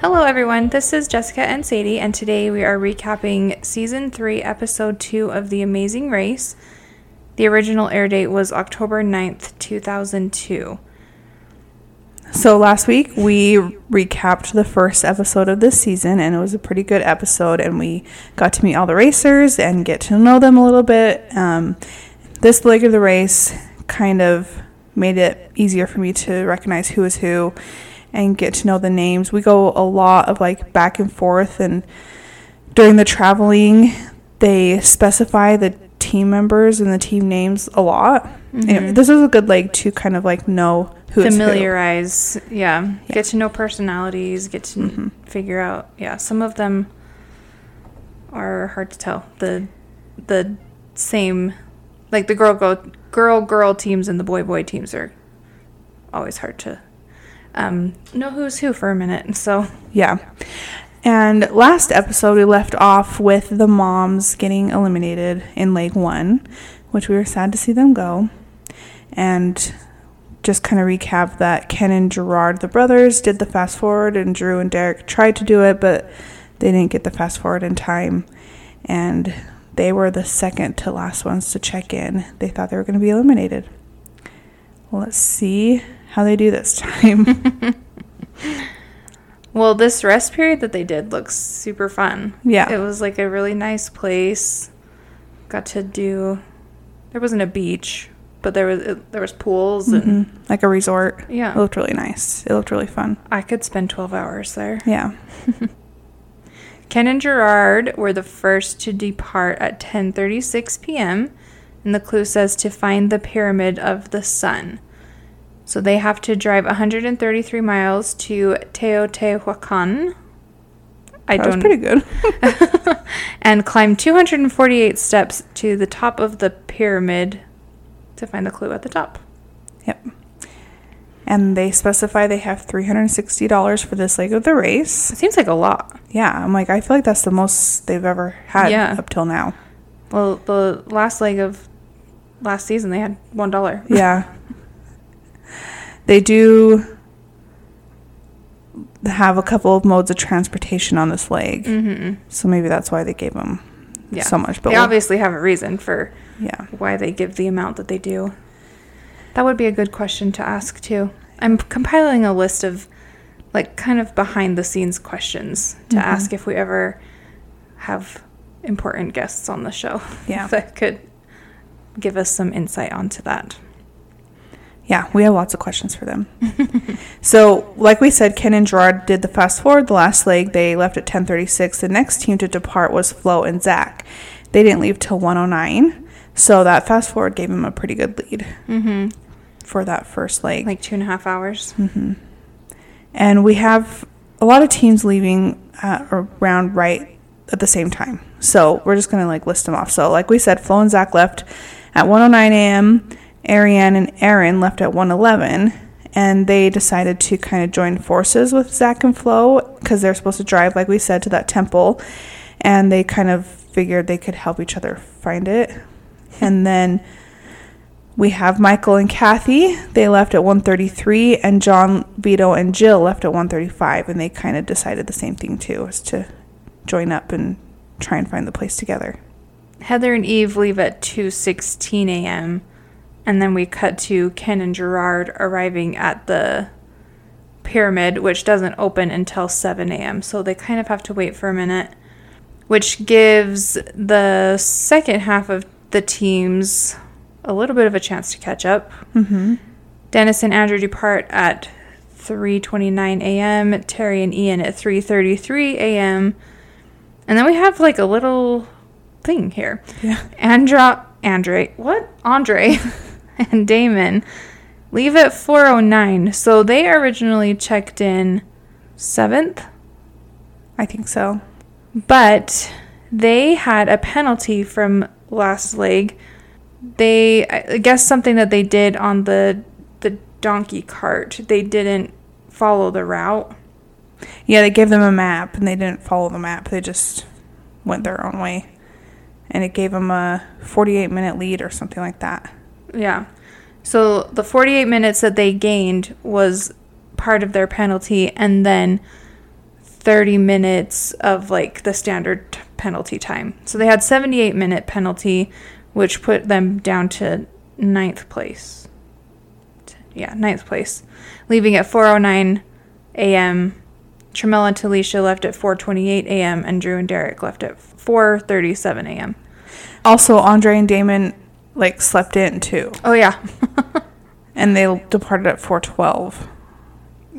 Hello, everyone. This is Jessica and Sadie, and today we are recapping season three, episode two of The Amazing Race. The original air date was October 9th, 2002. So last week we recapped the first episode of this season, and it was a pretty good episode. And we got to meet all the racers and get to know them a little bit. Um, this leg of the race kind of made it easier for me to recognize who is who and get to know the names. We go a lot of like back and forth, and during the traveling, they specify the team members and the team names a lot. Anyway, this is a good like to kind of like know who is who. Familiarize, yeah. Get to know personalities, get to Mm-hmm. figure out, yeah. Some of them are hard to tell. The the same, like the girl go girl girl teams and the boy boy teams are always hard to um, know who's who for a minute. So Yeah. And last episode, we left off with the moms getting eliminated in leg one, which we were sad to see them go. And just kind of recap that Ken and Gerard, the brothers, did the fast forward, and Drew and Derek tried to do it, but they didn't get the fast forward in time. And they were the second to last ones to check in. They thought they were going to be eliminated. Let's see how they do this time. Well, this rest period that they did looks super fun. Yeah. It was like a really nice place. Got to do there wasn't a beach, but there was it, there was pools and Mhm. like a resort. yeah. It looked really nice. It looked really fun. I could spend 12 hours there. Yeah. Ken and Gerard were the first to depart at 10:36 p.m. and the clue says to find the pyramid of the sun. So they have to drive 133 miles to Teotihuacan. I That don't pretty good. and climb 248 steps to the top of the pyramid to find the clue at the top. yep. And they specify they have $360 for this leg of the race. It seems like a lot. Yeah, I'm like, I feel like that's the most they've ever had Yeah. up till now. Well, the last leg of last season they had one dollar. Yeah. they do have a couple of modes of transportation on this leg. Mm-hmm. So maybe that's why they gave them Yeah. so much. But they we'll- obviously have a reason for yeah. why they give the amount that they do. That would be a good question to ask too. I'm compiling a list of like kind of behind the scenes questions to Mhm. ask if we ever have important guests on the show. Yeah. that could give us some insight onto that. Yeah, we have lots of questions for them. so, like we said, Ken and Gerard did the fast forward. The last leg they left at 10:36. The next team to depart was Flo and Zach. They didn't leave till 109. So that fast forward gave them a pretty good lead Mm-hmm. for that first leg. Like two and a half hours. and we have a lot of teams leaving uh, around right at the same time. So we're just gonna like list them off. So like we said, Flo and Zach left at 1:09 a.m. Ariane and Aaron left at 1:11, and they decided to kind of join forces with Zach and Flo because they're supposed to drive, like we said, to that temple, and they kind of figured they could help each other find it. And then we have Michael and Kathy. They left at 1:33, and John, Vito, and Jill left at 1:35, and they kind of decided the same thing too, is to join up and try and find the place together. Heather and Eve leave at 2:16 a.m. and then we cut to Ken and Gerard arriving at the pyramid which doesn't open until 7 a.m. So they kind of have to wait for a minute, which gives the second half of the teams a little bit of a chance to catch up. Mm-hmm. Dennis and Andrew depart at 3:29 a.m. Terry and Ian at 3:33 a.m. And then we have like a little thing here. Yeah. Andra, Andre, what? Andre and Damon leave at 4:09. So they originally checked in 7th, I think so. but they had a penalty from last leg. They I guess something that they did on the the donkey cart. They didn't follow the route. Yeah, they gave them a map, and they didn't follow the map. They just went their own way, and it gave them a 48 minute lead or something like that. Yeah. So the 48 minutes that they gained was part of their penalty, and then 30 minutes of like the standard penalty time. So they had 78 minute penalty, which put them down to ninth place. Yeah, ninth place, leaving at 4:09 a.m. Tramel and Talicia left at 4:28 a.m. and Drew and Derek left at 4:37 a.m. Also, Andre and Damon like slept in too, Oh yeah, and they departed at 4:12.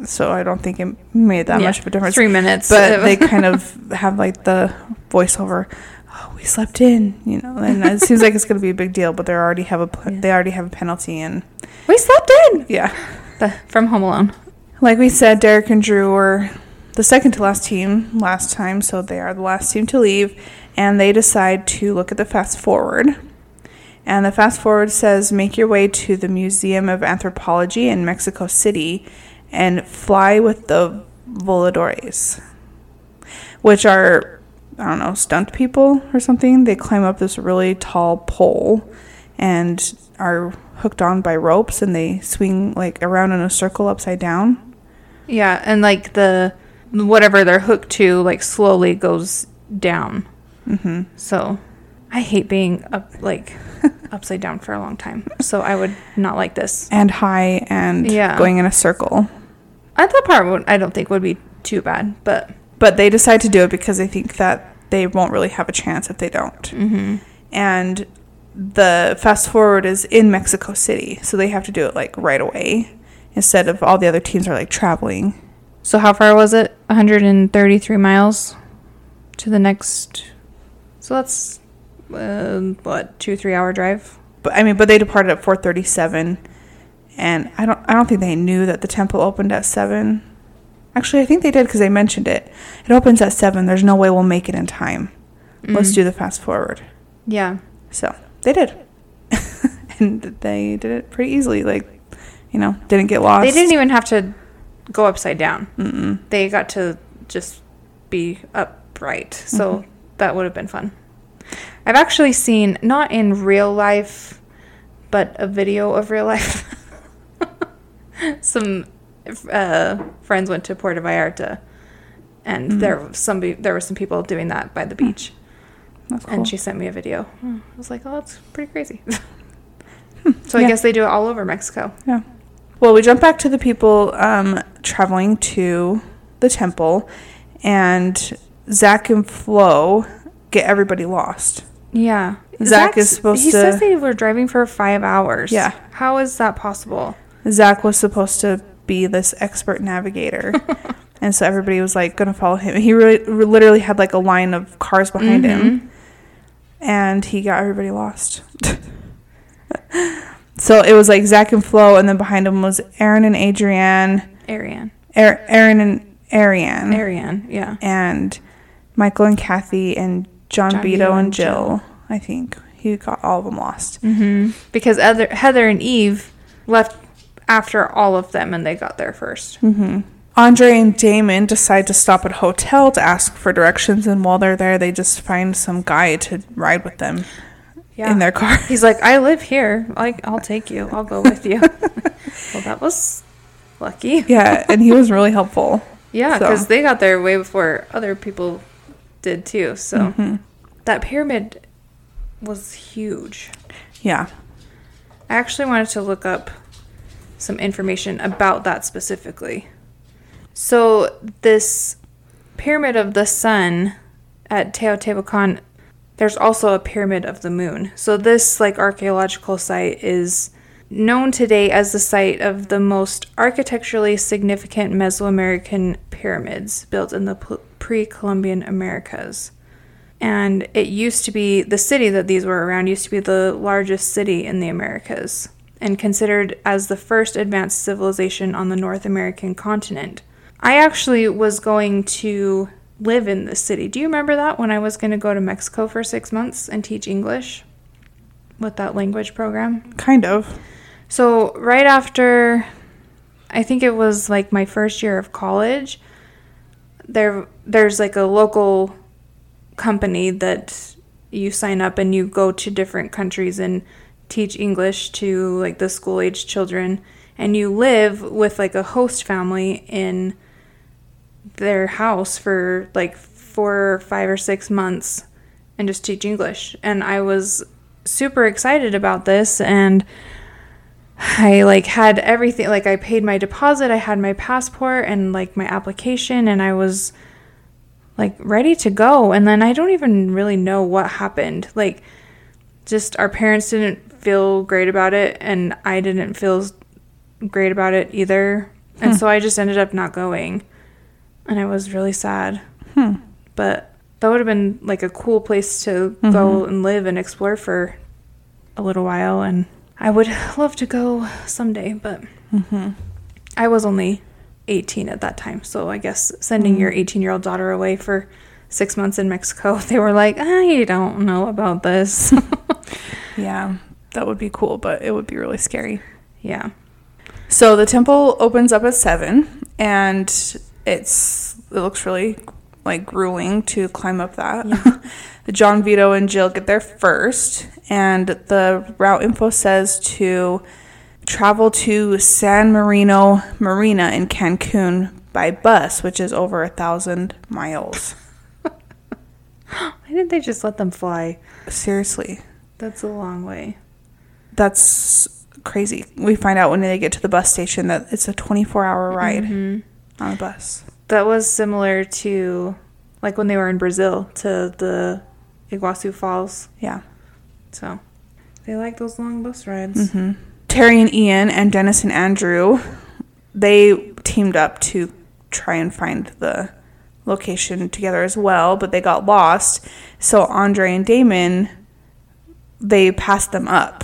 So I don't think it made that Yeah, much of a difference. Three minutes, but they kind of have like the voiceover. Oh, we slept in, you know, and it seems like it's going to be a big deal. But they already have a Yeah. they already have a penalty, and we slept in yeah, the, from Home Alone. like we said, Derek and Drew were the second to last team last time, so they are the last team to leave, and they decide to look at the fast forward. And the fast forward says, make your way to the Museum of Anthropology in Mexico City and fly with the voladores, which are, I don't know, stunt people or something. They climb up this really tall pole and are hooked on by ropes and they swing like around in a circle upside down. Yeah, and like the whatever they're hooked to, like slowly goes down. hmm So I hate being up like upside down for a long time. So I would not like this. And high and Yeah. going in a circle. I that part would, I don't think would be too bad, but But they decide to do it because they think that they won't really have a chance if they don't. hmm And the fast forward is in Mexico City, so they have to do it like right away instead of all the other teams are like traveling. So how far was it? 133 miles to the next. So that's uh, what two three hour drive. But I mean, but they departed at 4:37 and I don't I don't think they knew that the temple opened at 7. Actually, I think they did cuz they mentioned it. It opens at 7. There's no way we'll make it in time. Let's Mm. do the fast forward. Yeah. So they did. and they did it pretty easily. Like, you know, didn't get lost. They didn't even have to go upside down. Mm-mm. They got to just be upright. So Mhm. that would have been fun. I've actually seen, not in real life, but a video of real life. some uh, friends went to Puerto Vallarta, and Mhm. there some there were some people doing that by the beach, That's cool. and she sent me a video. I was like, "Oh, that's pretty crazy." so I Yeah. guess they do it all over Mexico. yeah. Well, we jump back to the people um, traveling to the temple, and Zach and Flo get everybody lost. Yeah. Zach is supposed he to- says they were driving for five hours. Yeah. How is that possible? Zach was supposed to be this expert navigator. and so everybody was like going to follow him. He really, literally had like a line of cars behind him. Mhm. and he got everybody lost. so it was like Zach and Flo, and then behind him was Aaron and Adrienne, Ariane. Aaron and Ariane, Ariane, yeah. and Michael and Kathy, and John, John Vito, and and Jill. I think he got all of them lost. hmm Because Heather, Heather and Eve left after all of them and they got there first. hmm Andre and Damon decide to stop at a hotel to ask for directions, and while they're there, they just find some guy to ride with them Yeah. in their car. He's like, I live here. Like, I'll take you. I'll go with you. well, that was lucky. yeah, and he was really helpful. Yeah, So- because they got there way before other people did too. So Mhm. that pyramid was huge. Yeah. I actually wanted to look up some information about that specifically. So, this pyramid of the sun at Teotihuacan, there's also a pyramid of the moon. So, this like archaeological site is known today as the site of the most architecturally significant Mesoamerican pyramids built in the pre Columbian Americas. And it used to be the city that these were around used to be the largest city in the Americas and considered as the first advanced civilization on the North American continent. I actually was going to live in this city. Do you remember that when I was going to go to Mexico for six months and teach English with that language program? Kind of. So, right after, I think it was like my first year of college, there there's like a local company that you sign up and you go to different countries and teach English to like the school age children and you live with like a host family in their house for like four, or five, or six months and just teach English. And I was super excited about this and I like had everything like I paid my deposit, I had my passport and like my application and I was like ready to go and then I don't even really know what happened. Like just our parents didn't feel great about it and I didn't feel great about it either. And so I just ended up not going. And I was really sad. Hmm. But that would have been like a cool place to go and live and explore for a little while and I would love to go someday, but Mm-hmm. I was only 18 at that time. So I guess sending your 18 year old daughter away for six months in Mexico, they were like, I don't know about this. Yeah, that would be cool, but it would be really scary. yeah. So the temple opens up at seven, and it's it looks really like grueling to climb up that. John Vito and Jill get there first, and the route info says to travel to San Marino Marina in Cancun by bus, which is over a thousand miles. Why didn't they just let them fly? Seriously, That's a long way. that's crazy. We find out when they get to the bus station that it's a 24 hour ride Mhm. on a bus. That was similar to like when they were in Brazil to the Iguazu Falls. Yeah. So they like those long bus rides. hmm Terry and Ian and Dennis and Andrew, they teamed up to try and find the location together as well, but they got lost. So Andre and Damon, they passed them up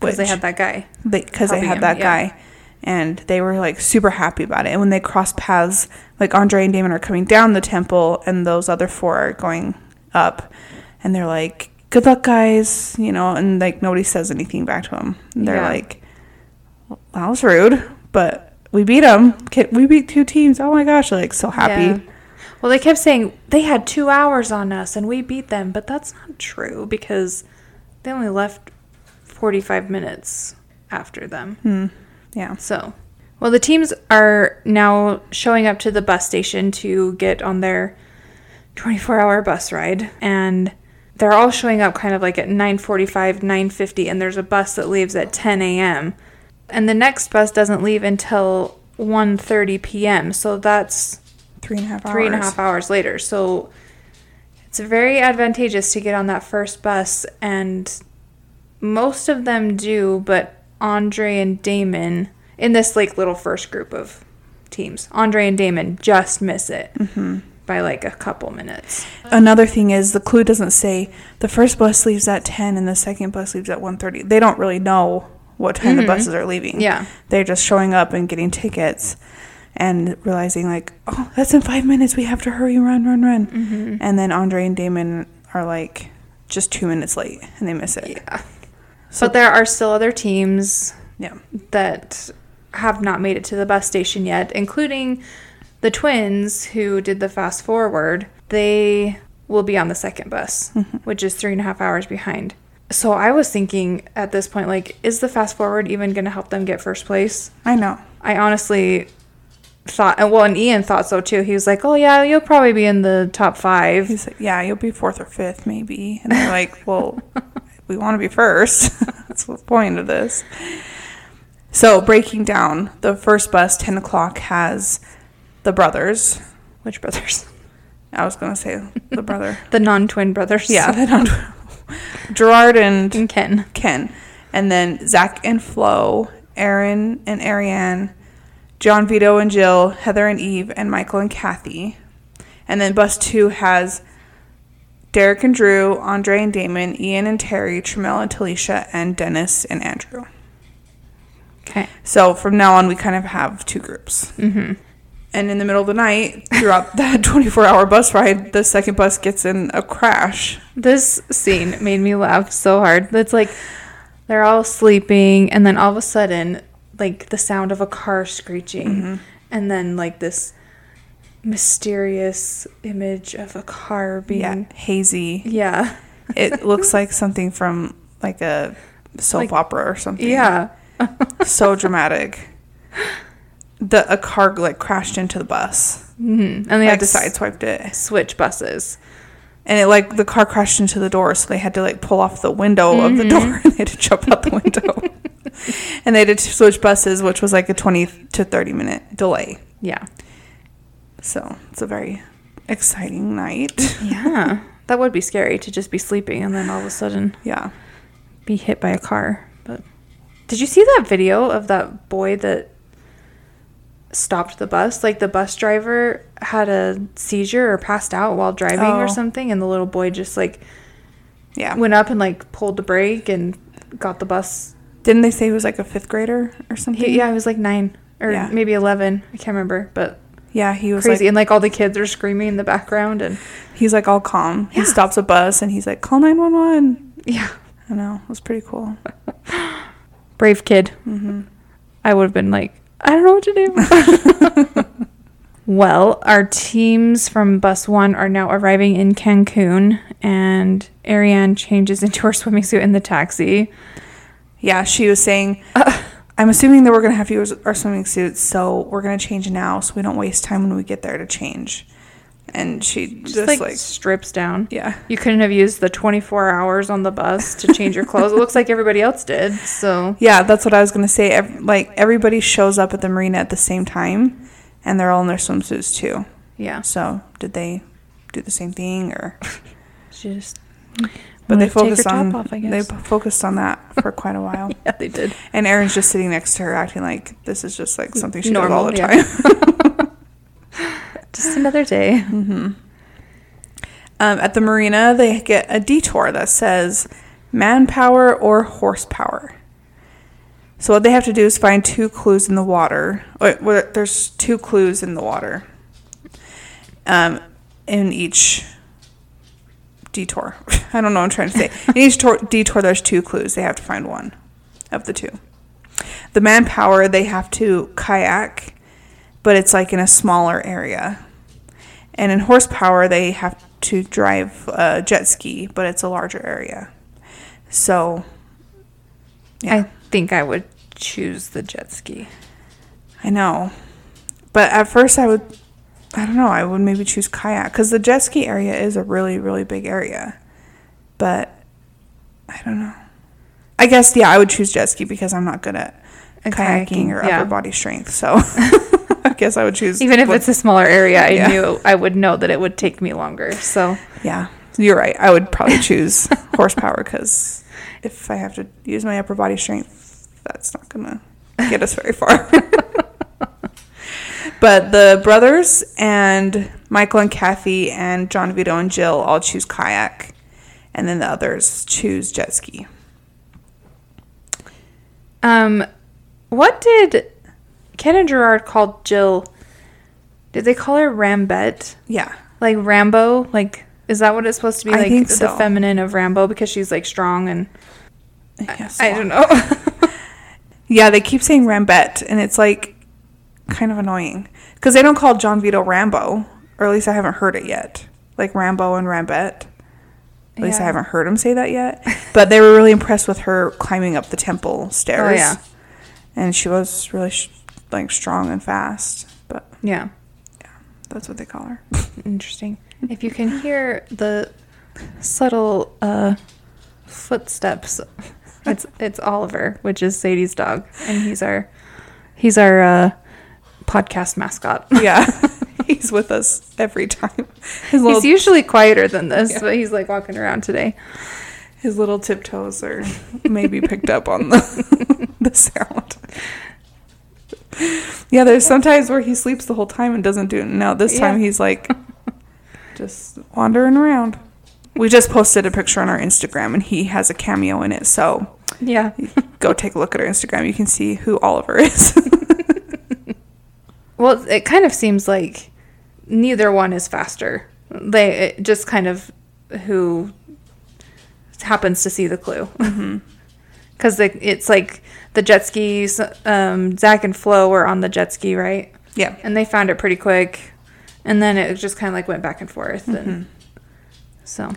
Because they had that guy. because they, helping had him, that yeah. guy and they were like super happy about it and when they cross paths like andre and damon are coming down the temple and those other four are going up and they're like good luck guys you know and like nobody says anything back to them and they're Yeah. like well, that was rude but we beat them we beat two teams oh my gosh like so happy Yeah. Well, they kept saying they had two hours on us and we beat them, but that's not true because they only left 45 minutes after them. Hmm. yeah So, well, the teams are now showing up to the bus station to get on their 24 hour bus ride. And they're all showing up kind of like at 9.45, 9.50, and there's a bus that leaves at 10 a.m. And the next bus doesn't leave until 1.30 p.m. So that's three and a half hours three and a half hours later. So it's very advantageous to get on that first bus, and most of them do, but Andre and Damon in this like little first group of teams, Andre and Damon just miss it mm-hmm. By like a couple minutes. Another thing is the clue doesn't say the first bus leaves at 10 and the second bus leaves at 1:30. They don't really know what time the mm-hmm. buses are leaving. Yeah. They're just showing up and getting tickets and realizing like, "Oh, that's in 5 minutes. We have to hurry, run, run, run." Mm-hmm. And then Andre and Damon are like just 2 minutes late and they miss it. Yeah. So- but there are still other teams Yeah. that have not made it to the bus station yet, including the twins who did the fast forward. They will be on the second bus, mm-hmm. which is three and a half hours behind. So I was thinking at this point, like, is the fast forward even going to help them get first place? I know. I honestly thought, and well, and Ian thought so too. He was like, "Oh yeah, you'll probably be in the top five. He's like, "Yeah, you'll be 4th or 5th maybe." And they're like, "Well, we want to be first. That's the point of this." So breaking down, the first bus, 10 o'clock, has the brothers. Which brothers? I was going to say the brother. The non-twin brothers. yeah, they don't. Gerard and and Ken. Ken. And then Zach and Flo, Aaron and Ariane, John Vito and Jill, Heather and Eve, and Michael and Kathy. And then bus two has Derek and Drew, Andre and Damon, Ian and Terry, Tramel and Talicia, and Dennis and Andrew. Okay. So from now on, we kind of have two groups. Mm-hmm. And in the middle of the night, throughout that 24 hour bus ride, the second bus gets in a crash. This scene made me laugh so hard. It's like they're all sleeping, and then all of a sudden, like the sound of a car screeching, mm-hmm. and then like this mysterious image of a car being. Yeah, hazy. Yeah. It looks like something from like a soap Like- opera or something. Yeah. so dramatic. The a car like crashed into the bus, hmm And they like had to sideswiped it, switch buses. and it like the car crashed into the door, so they had to like pull off the window of the door, Mm-hmm. and they had to jump out the window, and they had to switch buses, which was like a twenty to thirty minute delay. Yeah. So it's a very exciting night. Yeah. that would be scary to just be sleeping and then all of a sudden yeah. be hit by a car. But did you see that video of that boy that stopped the bus? Like the bus driver had a seizure or passed out while driving Oh. or something, and the little boy just like Yeah. went up and like pulled the brake and got the bus. Didn't they say he was like a fifth grader or something? He, yeah, he was like nine or Yeah. maybe eleven. I can't remember, but Yeah, he was crazy. like and like all the kids are screaming in the background, and he's like all calm. He stops a bus and he's like, "Call 911." yeah, I know. It was pretty cool. brave kid. Mm-hmm. I would have been like, I don't know what to do. well, our teams from bus one are now arriving in Cancun, and Ariane changes into her swimming suit in the taxi. Yeah, she was saying, I'm assuming that we're going to have to use our swimming suits, so we're going to change now so we don't waste time when we get there to change. And she just, Just, like, like, strips down. yeah. You couldn't have used the 24 hours on the bus to change your clothes. it looks like everybody else did. So, Yeah, that's what I was going to say. Ev- like, everybody shows up at the marina at the same time, and they're all in their swimsuits too. yeah. So, did they do the same thing or. She just. But they wanted to take her focused on off, they focused on that for quite a while. Yeah, they did. And Aaron's just sitting next to her, acting like this is just like something she Normal, does all the yeah. time. Just another day. Um, at the marina, they get a detour that says manpower or horsepower. So what they have to do is find two clues in the water. Wait, what- there's two clues in the water. Um, in each detour. I don't know what I'm trying to say. In each tor- detour, there's two clues. They have to find one of the two. The manpower, they have to kayak, but it's like in a smaller area. And in horsepower, they have to drive a jet ski, but it's a larger area. So, yeah, I think I would choose the jet ski. I, know. But at first, I would, I don't know, I would maybe choose kayak because the jet ski area is a really, really big area. But I don't know. I guess, yeah, I would choose jet ski because I'm not good at kayaking, kayaking, or yeah. upper body strength. So, I guess I would choose. Even if what- it's a smaller area, I Yeah. knew I would know that it would take me longer. So Yeah, you're right. I would probably choose horsepower because if I have to use my upper body strength, that's not gonna get us very far. but the brothers and Michael and Kathy and John Vito and Jill all choose kayak, and then the others choose jet ski. Um, what did Ken and Gerard called Jill? Did they call her Rambette? Yeah, Like Rambo? Like, is that what it's supposed to be? I Like think the feminine of Rambo because she's like strong and Yes, I don't know. Yeah, they keep saying Rambette, and it's like kind of annoying because they don't call John Vito Rambo, or at least I haven't heard it yet. Like Rambo and Rambette. At least I haven't heard him say that yet. But they were really impressed with her climbing up the temple stairs. Oh, yeah. And she was really sh- like strong and fast. But yeah, yeah, that's what they call her. interesting. If you can hear the subtle uh, footsteps, it's it's Oliver, which is Sadie's dog, and he's our he's our uh, podcast mascot. yeah, he's with us every time. His He's usually quieter than this, Yeah. but he's like walking around today. his little tiptoes are maybe picked up on the the sound. Yeah, there's sometimes where he sleeps the whole time and doesn't do it. No, this time Yeah. he's like just wandering around. We just posted a picture on our Instagram and he has a cameo in it. So Yeah. go take a look at our Instagram. You can see who Oliver is. Well, it kind of seems like neither one is faster. They it just kind of who happens to see the clue. Mm-hmm. Because it's like the jet skis. Um, Zach and Flo were on the jet ski, right? yeah. And they found it pretty quick. And then it just kind of like went back and forth. And so,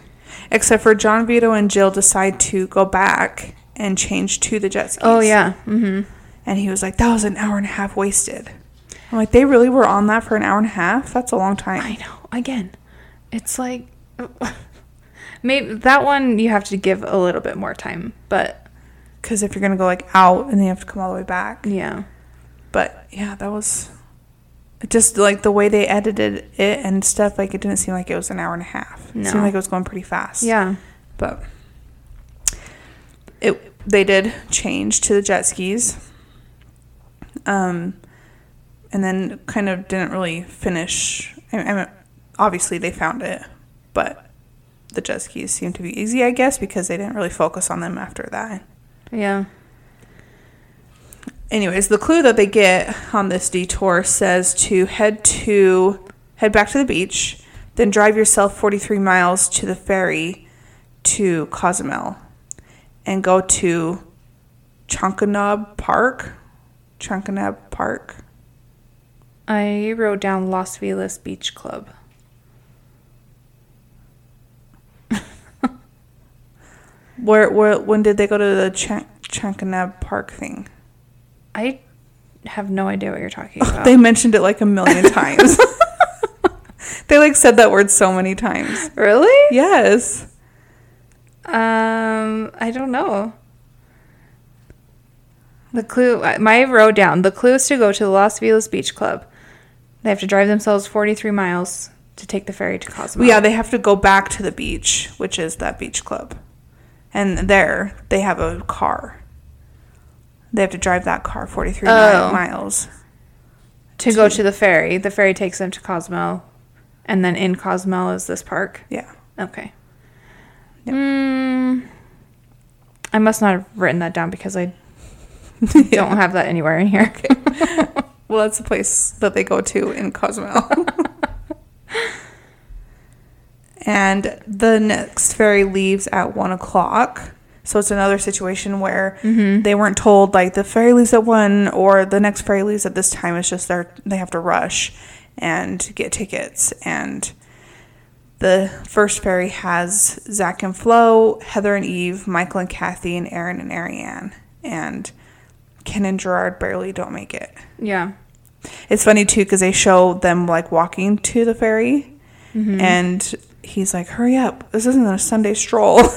Except for John Vito and Jill decide to go back and change to the jet skis. oh yeah, hmm And he was like, that was an hour and a half wasted. I'm like, they really were on that for an hour and a half? That's a long time. I know. Again, it's like maybe that one you have to give a little bit more time, but Because if you're going to go like out and then you have to come all the way back. yeah. But yeah, that was just like the way they edited it and stuff. Like it didn't seem like it was an hour and a half. It No. seemed like it was going pretty fast. Yeah. but it they did change to the jet skis. Um, and then kind of didn't really finish. I, I mean, obviously they found it, but the jet skis seemed to be easy, I guess, because they didn't really focus on them after that. Yeah. anyways, the clue that they get on this detour says to head to head back to the beach, then drive yourself 43 miles to the ferry to Cozumel and go to Chankanaab Park. Chankanaab Park. I wrote down Los Feliz Beach Club. Where, where when did they go to the Ch- Chankanaab Park thing? I have no idea what you're talking about. They mentioned it like a million times. they like said that word so many times. really? Yes. Um, I don't know. The clue, my wrote down, the clue is to go to the Los Feliz Beach Club. They have to drive themselves 43 miles to take the ferry to Cozumel. Well, yeah, they have to go back to the beach, which is that beach club. And there, they have a car. They have to drive that car 43 mi- Oh. miles. to go to the ferry. The ferry takes them to Cozumel. And then in Cozumel is this park. Yeah. Okay. Mm, I must not have written that down because I don't have that anywhere in here. Well, that's the place that they go to in Cozumel. and the next ferry leaves at one o'clock. So it's another situation where they weren't told like the ferry leaves at one or the next ferry leaves at this time. It's just they're they have to rush and get tickets. And the first ferry has Zach and Flo, Heather and Eve, Michael and Kathy, and Aaron and Ariane. And Ken and Gerard barely don't make it. yeah. It's funny too because they show them like walking to the ferry, Mm-hmm. and he's like, "Hurry up! This isn't a Sunday stroll."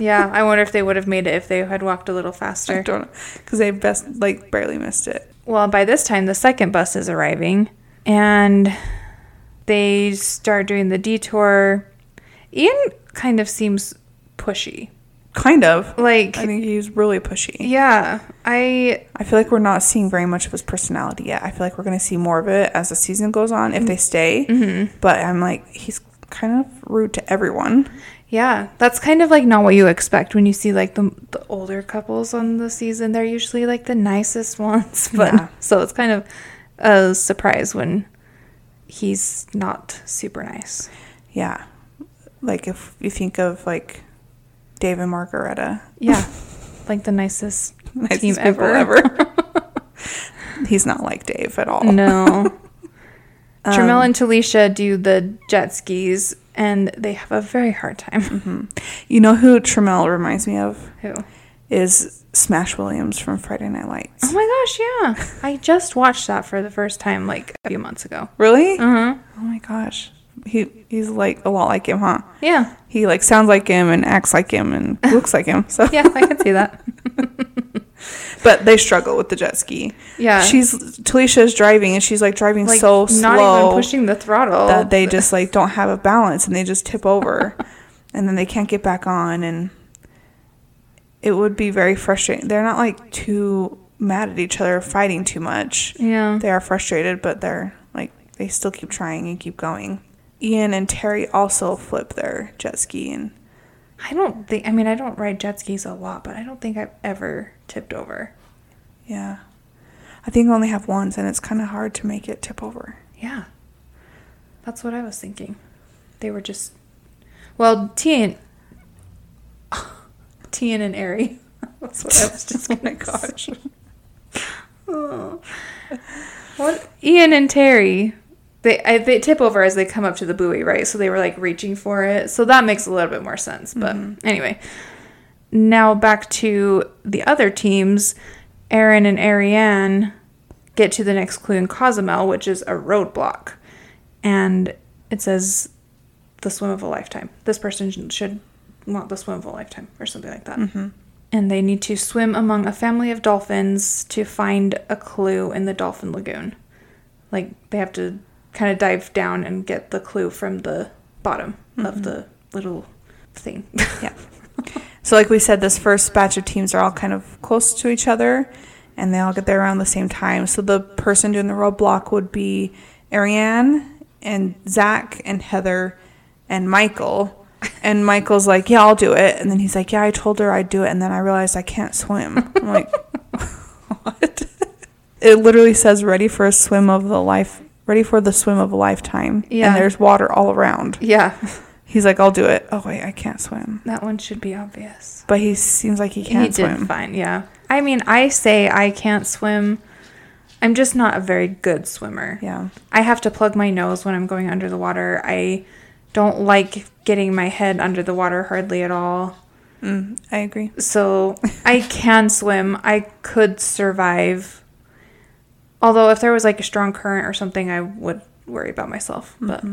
Yeah. I wonder if they would have made it if they had walked a little faster. I don't know because they best like barely missed it. Well, by this time, the second bus is arriving, and they start doing the detour. Ian kind of seems pushy. Kind of. Like, I think he's really pushy. yeah, I I feel like we're not seeing very much of his personality yet. I feel like we're going to see more of it as the season goes on if they stay. Mm-hmm. But I'm like, he's kind of rude to everyone. Yeah, that's kind of like not what you expect when you see like the the older couples on the season. They're usually like the nicest ones, but Yeah. so it's kind of a surprise when he's not super nice. Yeah. Like if you think of like Dave and Margareta, Yeah, like the nicest nicest team ever. ever. he's not like Dave at all. No. Um, Tramel and Talicia do the jet skis, and they have a very hard time. You know who Tramel reminds me of Who? is Smash Williams from Friday Night Lights. Oh my gosh, yeah! I just watched that for the first time like a few months ago. Really? Huh. Oh my gosh. He he's like a lot like him, huh? Yeah, He like sounds like him and acts like him and looks like him. So yeah, I can see that. but they struggle with the jet ski. Yeah, She's Talicia's driving and she's like driving like so slow. not even pushing the throttle. that they just like don't have a balance and they just tip over and then they can't get back on and it would be very frustrating. They're not like too mad at each other fighting too much. yeah. They are frustrated, but they're like they still keep trying and keep going. Ian and Terry also flip their jet ski and I don't think. I mean, I don't ride jet skis a lot, but I don't think I've ever tipped over. yeah. I think I only have once and it's kind of hard to make it tip over. Yeah, that's what I was thinking. They were just well, Tian, Tian and Ari. That's what I was just gonna gosh. Oh. What Ian and Terry, they I, they tip over as they come up to the buoy, right? So they were like reaching for it. So that makes a little bit more sense. But mm-hmm. anyway, now back to the other teams. Aaron and Ariane get to the next clue in Cozumel, which is a roadblock. And it says the swim of a lifetime. This person should want the swim of a lifetime or something like that. Mm-hmm. And they need to swim among a family of dolphins to find a clue in the dolphin lagoon. Like they have to kind of dive down and get the clue from the bottom of mm-hmm. the little thing. Yeah. So, like we said, this first batch of teams are all kind of close to each other and they all get there around the same time. So, the person doing the roadblock would be Ariane and Zach and Heather and Michael. And Michael's like, Yeah, I'll do it. And then he's like, Yeah, I told her I'd do it. And then I realized I can't swim. I'm like, What? It literally says, Ready for a swim of the life. Ready for the swim of a lifetime. Yeah. And there's water all around. yeah, He's like, I'll do it. Oh, wait, I can't swim. that one should be obvious. But he seems like he can't he swim. did fine, yeah. I mean, I say I can't swim. I'm just not a very good swimmer. Yeah. I have to plug my nose when I'm going under the water. I don't like getting my head under the water hardly at all. Mm, I agree. So I can swim. I could survive. Although if there was like a strong current or something, I would worry about myself. But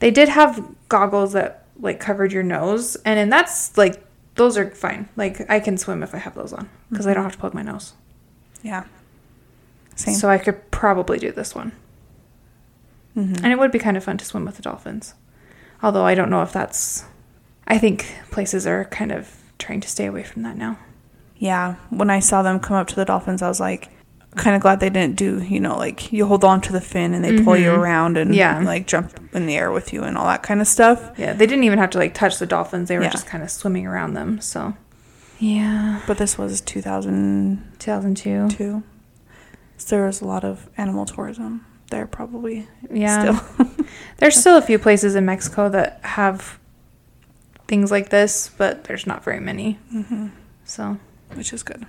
they did have goggles that like covered your nose, and and that's like those are fine. Like I can swim if I have those on because I don't have to plug my nose. Yeah. Same. So I could probably do this one. Mhm. And it would be kind of fun to swim with the dolphins. Although I don't know if that's. I think places are kind of trying to stay away from that now. Yeah. When I saw them come up to the dolphins, I was like, kind of glad they didn't do, you know, like you hold on to the fin and they pull you Mhm. around and Yeah. like jump in the air with you and all that kind of stuff. Yeah, they didn't even have to like touch the dolphins. They were Yeah. just kind of swimming around them. So, yeah, But this was 2002. 2002. So there was a lot of animal tourism there, probably. Yeah, Still. there's still a few places in Mexico that have things like this, but there's not very many. hmm So, which is good.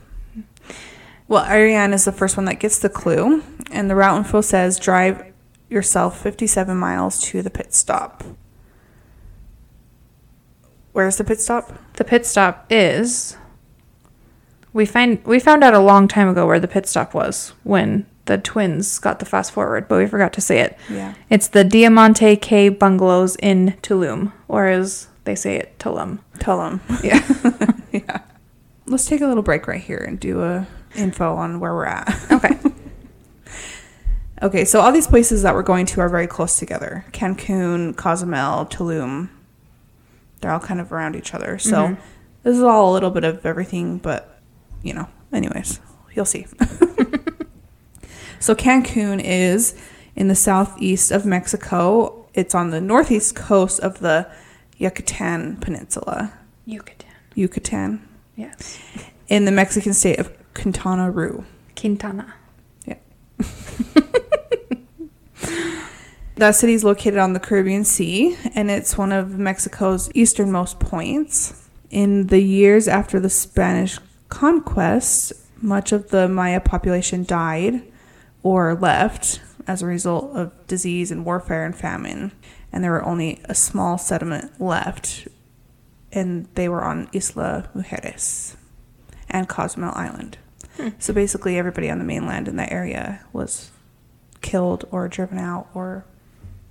Well, Ariane is the first one that gets the clue, and the route info says drive yourself 57 miles to the pit stop. Where's the pit stop? the pit stop is. We find we found out a long time ago where the pit stop was when the twins got the fast forward, but we forgot to say it. Yeah. It's the Diamante K bungalows in Tulum, or as they say it, Tulum. Tulum. Yeah. yeah. Let's take a little break right here and do a info on where we're at. Okay. Okay, so all these places that we're going to are very close together. Cancun, Cozumel, Tulum. They're all kind of around each other. So Mhm. this is all a little bit of everything, but you know, anyways, you'll see. so Cancun is in the southeast of Mexico. It's on the northeast coast of the Yucatan Peninsula. Yucatan. Yucatan. Yes. In the Mexican state of Quintana Roo. Quintana. Yeah. that city is located on the Caribbean Sea, and it's one of Mexico's easternmost points. In the years after the Spanish conquest, much of the Maya population died or left as a result of disease and warfare and famine, and there were only a small settlement left, and they were on Isla Mujeres and Cozumel Island. Hmm. So basically, everybody on the mainland in that area was killed or driven out or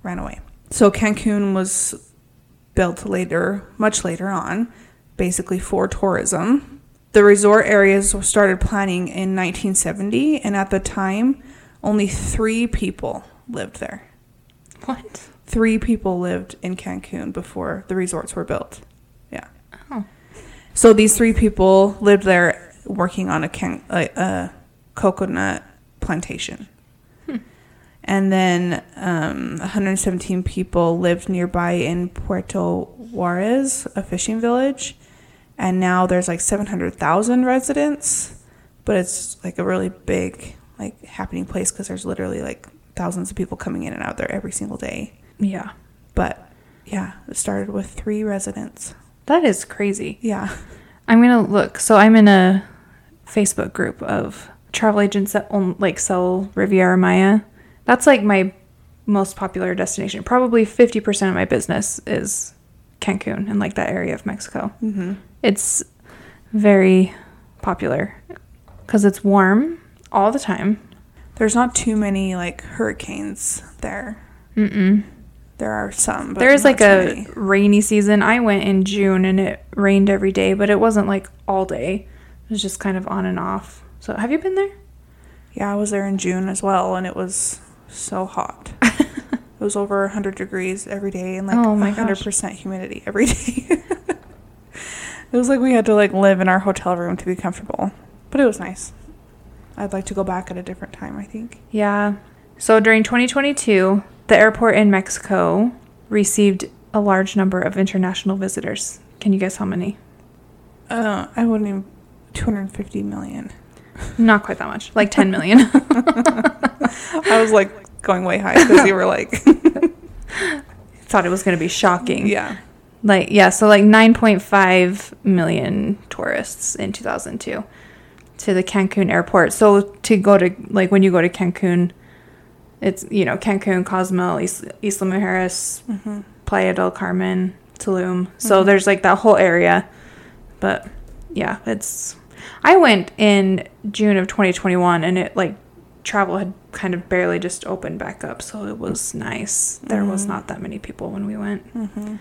ran away. So Cancun was built later, much later on, basically for tourism. The resort areas started planning in 1970, and at the time, only three people lived there. What? Three people lived in Cancun before the resorts were built. Yeah. Oh. So these three people lived there working on a, can- a, a coconut plantation. Hmm. And then um, 117 people lived nearby in Puerto Juarez, a fishing village. And now there's like 700,000 residents, but it's like a really big, like happening place because there's literally like thousands of people coming in and out there every single day. Yeah. But yeah, it started with three residents. That is crazy. Yeah. I'm gonna look. So I'm in a Facebook group of travel agents that own, like sell Riviera Maya. That's like my most popular destination. Probably 50% of my business is Cancun and like that area of Mexico. Mm-hmm. It's very popular because it's warm all the time. There's not too many like hurricanes there. Mm-mm. There are some, but There's not like a many. rainy season. I went in June and it rained every day, but it wasn't like all day. It was just kind of on and off. So, have you been there? Yeah, I was there in June as well, and it was so hot. it was over 100 degrees every day and like Oh my gosh. 100% humidity every day. it was like we had to like live in our hotel room to be comfortable, but it was nice. I'd like to go back at a different time, I think. Yeah. So during 2022, the airport in Mexico received a large number of international visitors. Can you guess how many? Uh, I wouldn't even 250 million. Not quite that much, like 10 million. I was like going way high because you were like, Thought it was going to be shocking. yeah. Like, yeah, so like 9.5 million tourists in 2002 to the Cancun airport. So to go to, like, when you go to Cancun, it's, you know, Cancun, Cozumel, Is- Isla Mujeres, hmm Playa del Carmen, Tulum. So Mhm. there's like that whole area. But yeah, it's. I went in June of 2021 and it like travel had kind of barely just opened back up. So it was nice. There was Mhm. not that many people when we went. hmm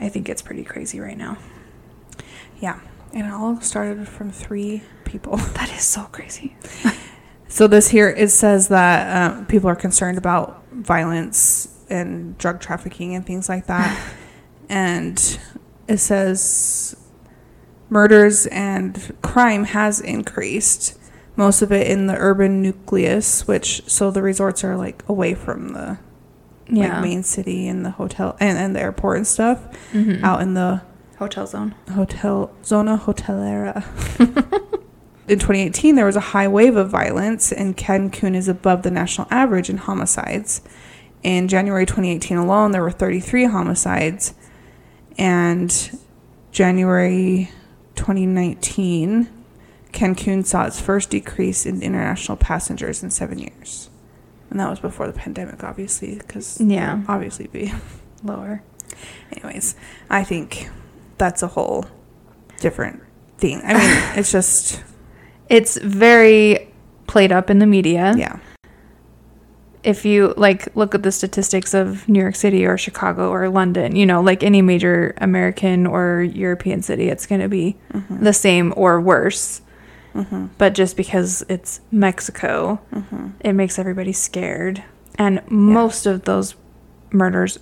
I think it's pretty crazy right now. Yeah. And it all started from three people. That is so crazy. So this here it says that um, people are concerned about violence and drug trafficking and things like that, and it says murders and crime has increased. Most of it in the urban nucleus, which so the resorts are like away from the Yeah. like main city and the hotel and, and the airport and stuff, Mhm. out in the Hotel zone. hotel zona hotelera. in 2018, there was a high wave of violence, and Cancun is above the national average in homicides. In January 2018 alone, there were 33 homicides, and January 2019, Cancun saw its first decrease in international passengers in seven years. And that was before the pandemic, obviously, because Yeah. obviously be. Lower. Anyways, I think that's a whole different thing. I mean, it's just It's very played up in the media. yeah, if you like look at the statistics of New York City or Chicago or London, you know, like any major American or European city, it's going to be Mhm. the same or worse. hmm But just because it's Mexico, hmm it makes everybody scared. And most of those murders,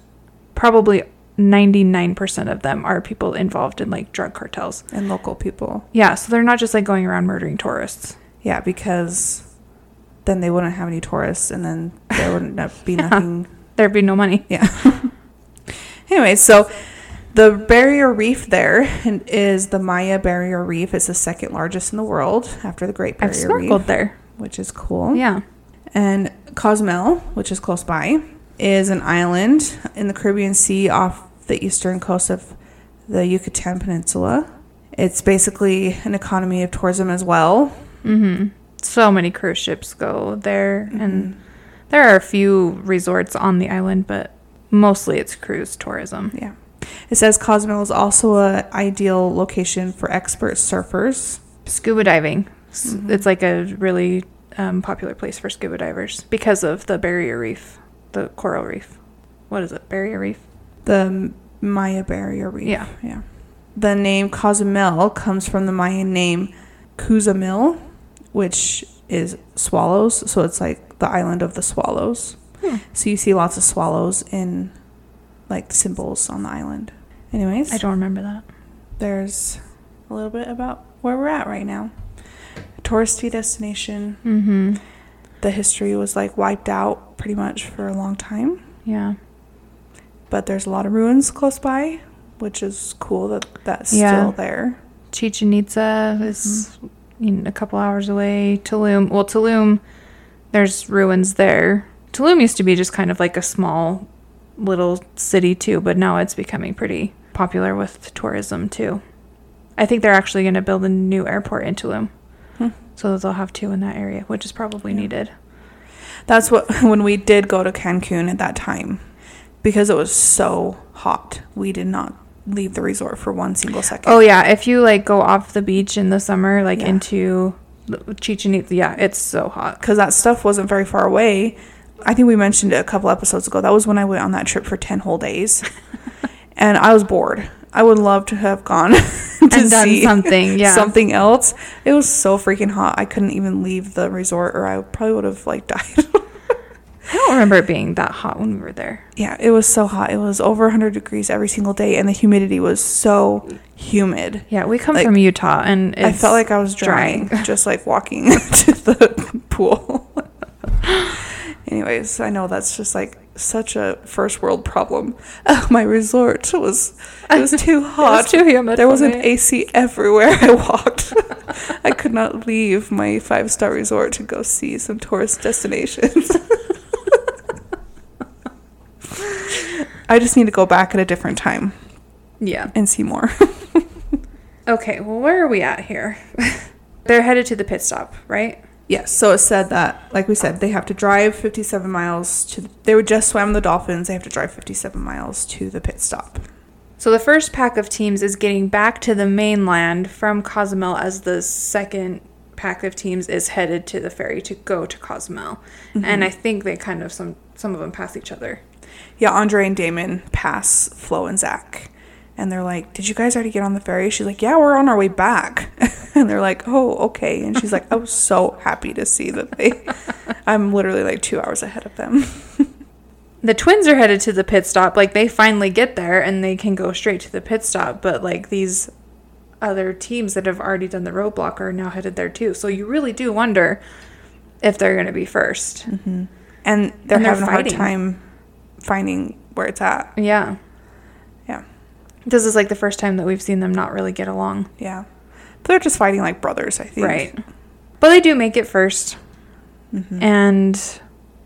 probably 99% of them, are people involved in like drug cartels. and local people. Yeah, so they're not just like going around murdering tourists. Yeah, because then they wouldn't have any tourists, and then there wouldn't be Yeah. nothing. There'd be no money. Yeah. anyway, so the barrier reef there is the Maya Barrier Reef. It's the second largest in the world after the Great I've Barrier snorkeled Reef, there. which is cool. Yeah. And Cozumel, which is close by, is an island in the Caribbean Sea off the eastern coast of the Yucatan Peninsula. It's basically an economy of tourism as well. hmm So many cruise ships go there, and Mhm. there are a few resorts on the island, but mostly it's cruise tourism. Yeah. It says Cozumel is also a ideal location for expert surfers. Scuba diving, Mhm. it's like a really um, popular place for scuba divers because of the barrier reef, the coral reef. What is it? Barrier reef? The Maya Barrier Reef. Yeah. Yeah. The name Cozumel comes from the Mayan name Cuzamil, which is swallows. So it's like the island of the swallows. Hmm. So you see lots of swallows in like symbols on the island. Anyways, I don't remember that. there's a little bit about where we're at right now. A touristy destination. Mm-hmm. The history was like wiped out pretty much for a long time, Yeah. but there's a lot of ruins close by, which is cool that that's Yeah. still there. Chichen Itza is know, a couple hours away. Tulum, well, Tulum, there's ruins there. Tulum used to be just kind of like a small little city too, but now it's becoming pretty popular with tourism too. I think they're actually going to build a new airport in Tulum. Hmm. So they'll have two in that area, which is probably Yeah. needed. That's what when we did go to Cancun at that time, because it was so hot, we did not leave the resort for one single second. Oh yeah, if you like go off the beach in the summer, like Yeah. into Chichen Itza, yeah, it's so hot. because that stuff wasn't very far away. I think we mentioned it a couple episodes ago. That was when I went on that trip for 10 whole days. and I was bored. I would love to have gone to see something, yeah. something else. It was so freaking hot. I couldn't even leave the resort or I probably would have like died. Don't remember it being that hot when we were there. yeah, it was so hot. It was over 100 degrees every single day and the humidity was so humid. Yeah, we come Like, from Utah, and I felt like I was drying, drying. just like walking to the pool. Anyways, I know that's just like such a first world problem. Oh, my resort was it was too hot. too humid There was an. AC everywhere I walked. I could not leave my five star resort to go see some tourist destinations. I just need to go back at a different time yeah. and see more. Okay, well, where are we at here? They're headed to the pit stop, right? Yes, so it said that, like we said, they have to drive 57 miles to. They would just swam the dolphins. They have to drive 57 miles to the pit stop. So the first pack of teams is getting back to the mainland from Cozumel as the second pack of teams is headed to the ferry to go to Cozumel. And mm-hmm. I think they kind of some some of them pass each other. Yeah, Andre and Damon pass Flo and Zach, and they're like, "Did you guys already get on the ferry?" She's like, "Yeah, we're on our way back." and they're like, "Oh, okay." And she's like, "I was so happy to see that they." I'm literally like two hours ahead of them. The twins are headed to the pit stop. Like they finally get there and they can go straight to the pit stop, but like these other teams that have already done the roadblock are now headed there too. So you really do wonder if they're going to be 1st mm-hmm. and they're And they're having a hard time finding where it's at. Yeah. Yeah, This is like the first time that we've seen them not really get along. yeah. But they're just fighting like brothers, I think. Right. But they do make it 1st Mm-hmm. And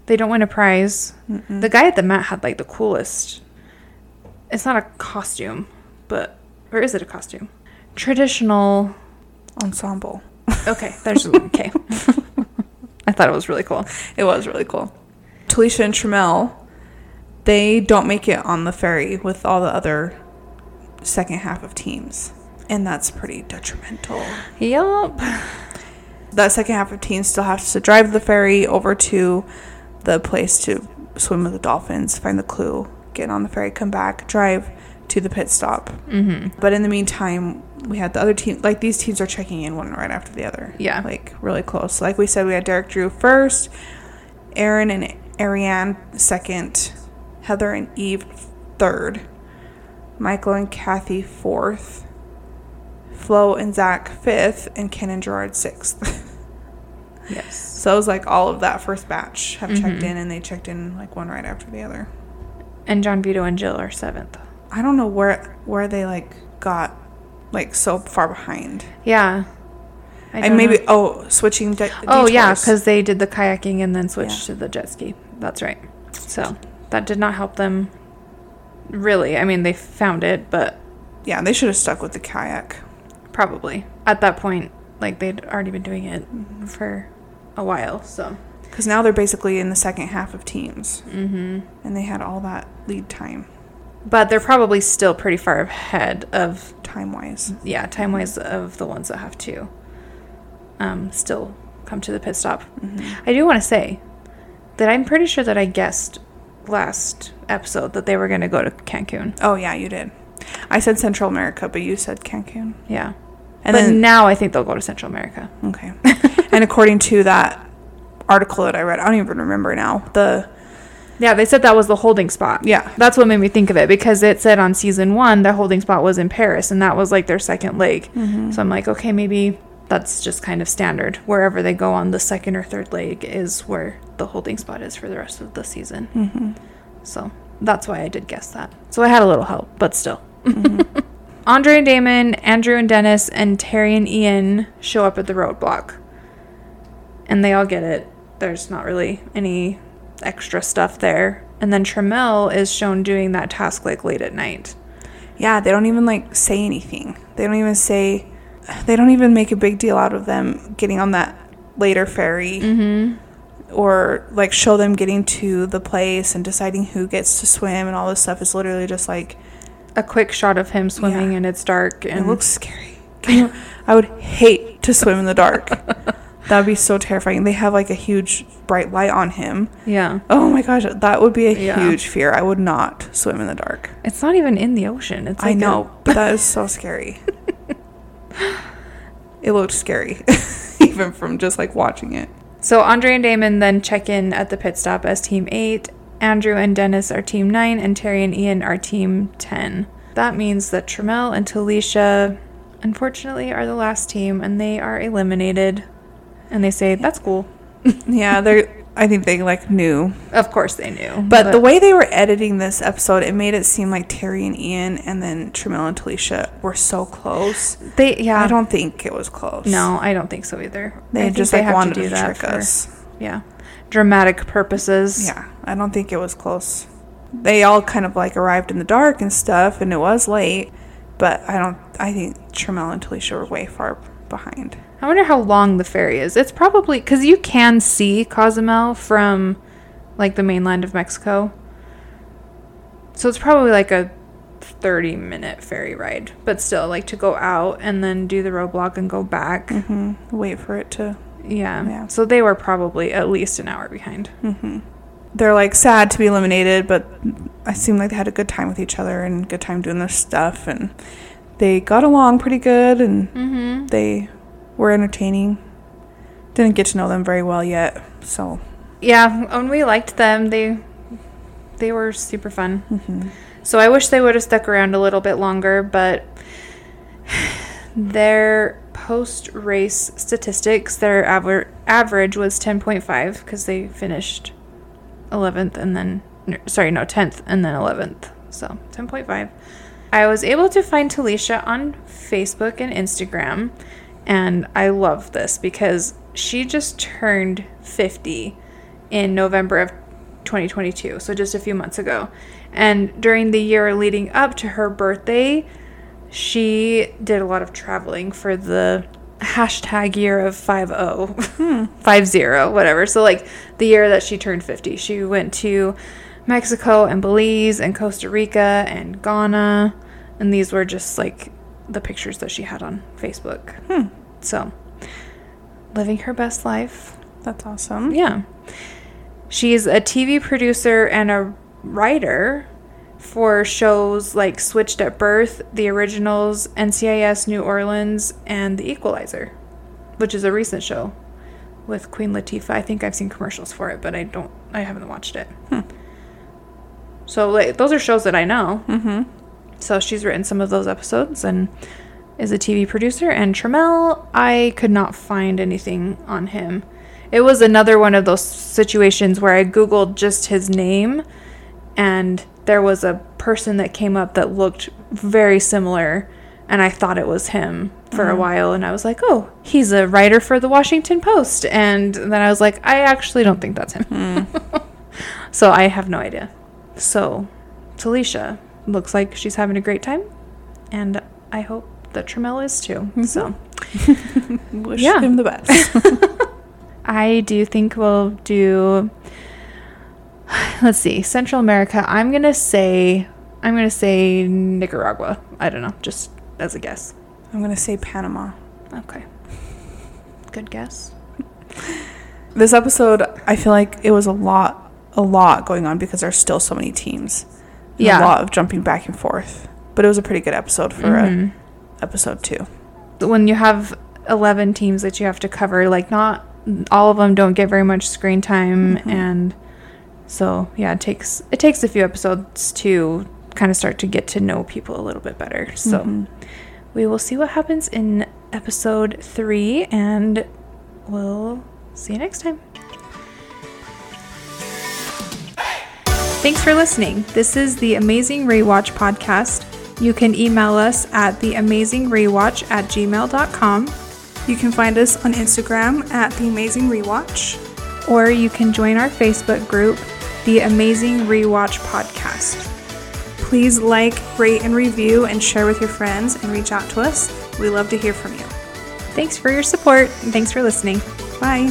they don't win a prize. The guy at the mat had like the coolest. It's not a costume, but. Or is it a costume? Traditional. Ensemble. Okay, there's. Okay. I thought it was really cool. It was really cool. Talicia and Tramel, they don't make it on the ferry with all the other second half of teams. And that's pretty detrimental. Yup. That second half of teams still has to drive the ferry over to the place to swim with the dolphins, find the clue, get on the ferry, come back, drive to the pit stop. Mm-hmm. But in the meantime, we had the other team, like these teams are checking in one right after the other. Yeah. Like really close. Like we said, we had Derek Drew first, Aaron and Ariane second, Heather and Eve third, Michael and Kathy fourth, Flo and Zach fifth, and Ken and Gerard sixth. Yes. so it was like all of that first batch have checked Mhm. in, and they checked in like one right after the other. And John Vito and Jill are seventh. I don't know where where they like got like so far behind. Yeah. I and maybe know. oh switching de- Oh yeah, because they did the kayaking and then switched Yeah. to the jet ski. That's right. So that did not help them. Really, I mean, they found it, but yeah they should have stuck with the kayak. probably at that point, like they'd already been doing it for a while. So. Because now they're basically in the second half of teams, hmm and they had all that lead time, But they're probably still pretty far ahead of time wise. yeah time wise of the ones that have to um, still come to the pit stop. I do want to say that I'm pretty sure that I guessed last episode that they were going to go to Cancun. Oh yeah, you did. I said Central America, but you said Cancun. Yeah. And but then now I think they'll go to Central America. okay, and according to that article that I read, I don't even remember now. The Yeah, they said that was the holding spot. yeah, That's what made me think of it because it said on season one the holding spot was in Paris and that was like their second leg. Mm-hmm. So I'm like, okay, maybe that's just kind of standard. Wherever they go on the second or third leg is where the holding spot is for the rest of the season. Mm-hmm. So that's why I did guess that. So I had a little help, but still. Andre and Damon, Andrew and Dennis, and Terry and Ian show up at the roadblock. And they all get it. There's not really any extra stuff there. And then Tramel is shown doing that task like late at night. yeah. They don't even like say anything. They don't even say. They don't even make a big deal out of them getting on that later ferry. Mm-hmm. or like show them getting to the place and deciding who gets to swim and all this stuff is literally just like A quick shot of him swimming Yeah. and it's dark and it looks scary. You, I would hate to swim in the dark. That'd be so terrifying. They have like a huge bright light on him. Yeah. Oh my gosh, that would be a Yeah. huge fear. I would not swim in the dark. It's not even in the ocean. It's I like a- know, but that is so scary. it looked scary, even from just like watching it. So Andre and Damon then check in at the pit stop as Team 8. Andrew and Dennis are Team 9, and Terry and Ian are Team 10. That means that Tramel and Talicia, unfortunately, are the last team, and they are eliminated. And they say, that's cool. Yeah, they're. I think they like knew, Of course they knew. but, the way they were editing this episode, it made it seem like Terry and Ian, and then Tramel and Talicia were so close. they, yeah. I don't think it was close. No, I don't think so either. They think just they like have wanted do to, that trick for- us. Yeah. Dramatic purposes. Yeah, I don't think it was close. They all kind of like arrived in the dark and stuff, and it was late. But I don't. I think Tramel and Talicia were way far behind. I wonder how long the ferry is. It's probably because you can see Cozumel from like the mainland of Mexico. So it's probably like a 30 minute ferry ride. But still, like to go out and then do the roadblock and go back. hmm Wait for it to. Yeah. Yeah. So they were probably at least an hour behind. hmm They're like sad to be eliminated, but I seem like they had a good time with each other and good time doing their stuff, and they got along pretty good, and Mm-hmm. they were entertaining. Didn't get to know them very well yet, so. Yeah. And we liked them. They they were super fun. hmm So I wish they would have stuck around a little bit longer, but their post race statistics, their aver- average was 10.5 because they finished 11th and then, sorry, no, 10th and then 11th. So 10.5. I was able to find Talicia on Facebook and Instagram, and I love this because she just turned 50 in November of 2022, so just a few months ago. And during the year leading up to her birthday, she did a lot of traveling for the hashtag year of 50, 50, whatever. So, like the year that she turned 50, she went to Mexico and Belize and Costa Rica and Ghana. And these were just like the pictures that she had on Facebook. Hmm. So, living her best life. That's awesome. Yeah. She's a TV producer and a writer for shows like Switched at Birth, The Originals, NCIS New Orleans, and The Equalizer, which is a recent show with Queen Latifah. I think I've seen commercials for it, but I don't I haven't watched it. Hmm. So like those are shows that I know. hmm So she's written some of those episodes and is a TV producer. And Tramel, I could not find anything on him. It was another one of those situations where I Googled just his name and there was a person that came up that looked very similar. And I thought it was him for a Mhm. while. And I was like, oh, he's a writer for the Washington Post. And then I was like, I actually don't think that's him. Hmm. So I have no idea. So, Talicia looks like she's having a great time, and I hope that Tramel is too. Mhm. So, Wish Yeah. him the best. I do think we'll do. Let's see, Central America. I'm gonna say, I'm gonna say Nicaragua. I don't know, just as a guess. I'm gonna say Panama. Okay, good guess. This episode, I feel like it was a lot, a lot going on because there's still so many teams. Yeah. a lot of jumping back and forth. But it was a pretty good episode for Mhm. a episode two. when you have 11 teams that you have to cover like not all of them don't get very much screen time Mhm. and so yeah it takes it takes a few episodes to kind of start to get to know people a little bit better so Mhm. we will see what happens in episode 3 and we'll see you next time Thanks for listening. This is the Amazing Rewatch podcast. You can email us at theamazingrewatch at gmail.com You can find us on Instagram at The Amazing Rewatch. or you can join our Facebook group, The Amazing Rewatch Podcast. Please like, rate, and review, and share with your friends, and reach out to us. We love to hear from you. Thanks for your support and thanks for listening. Bye.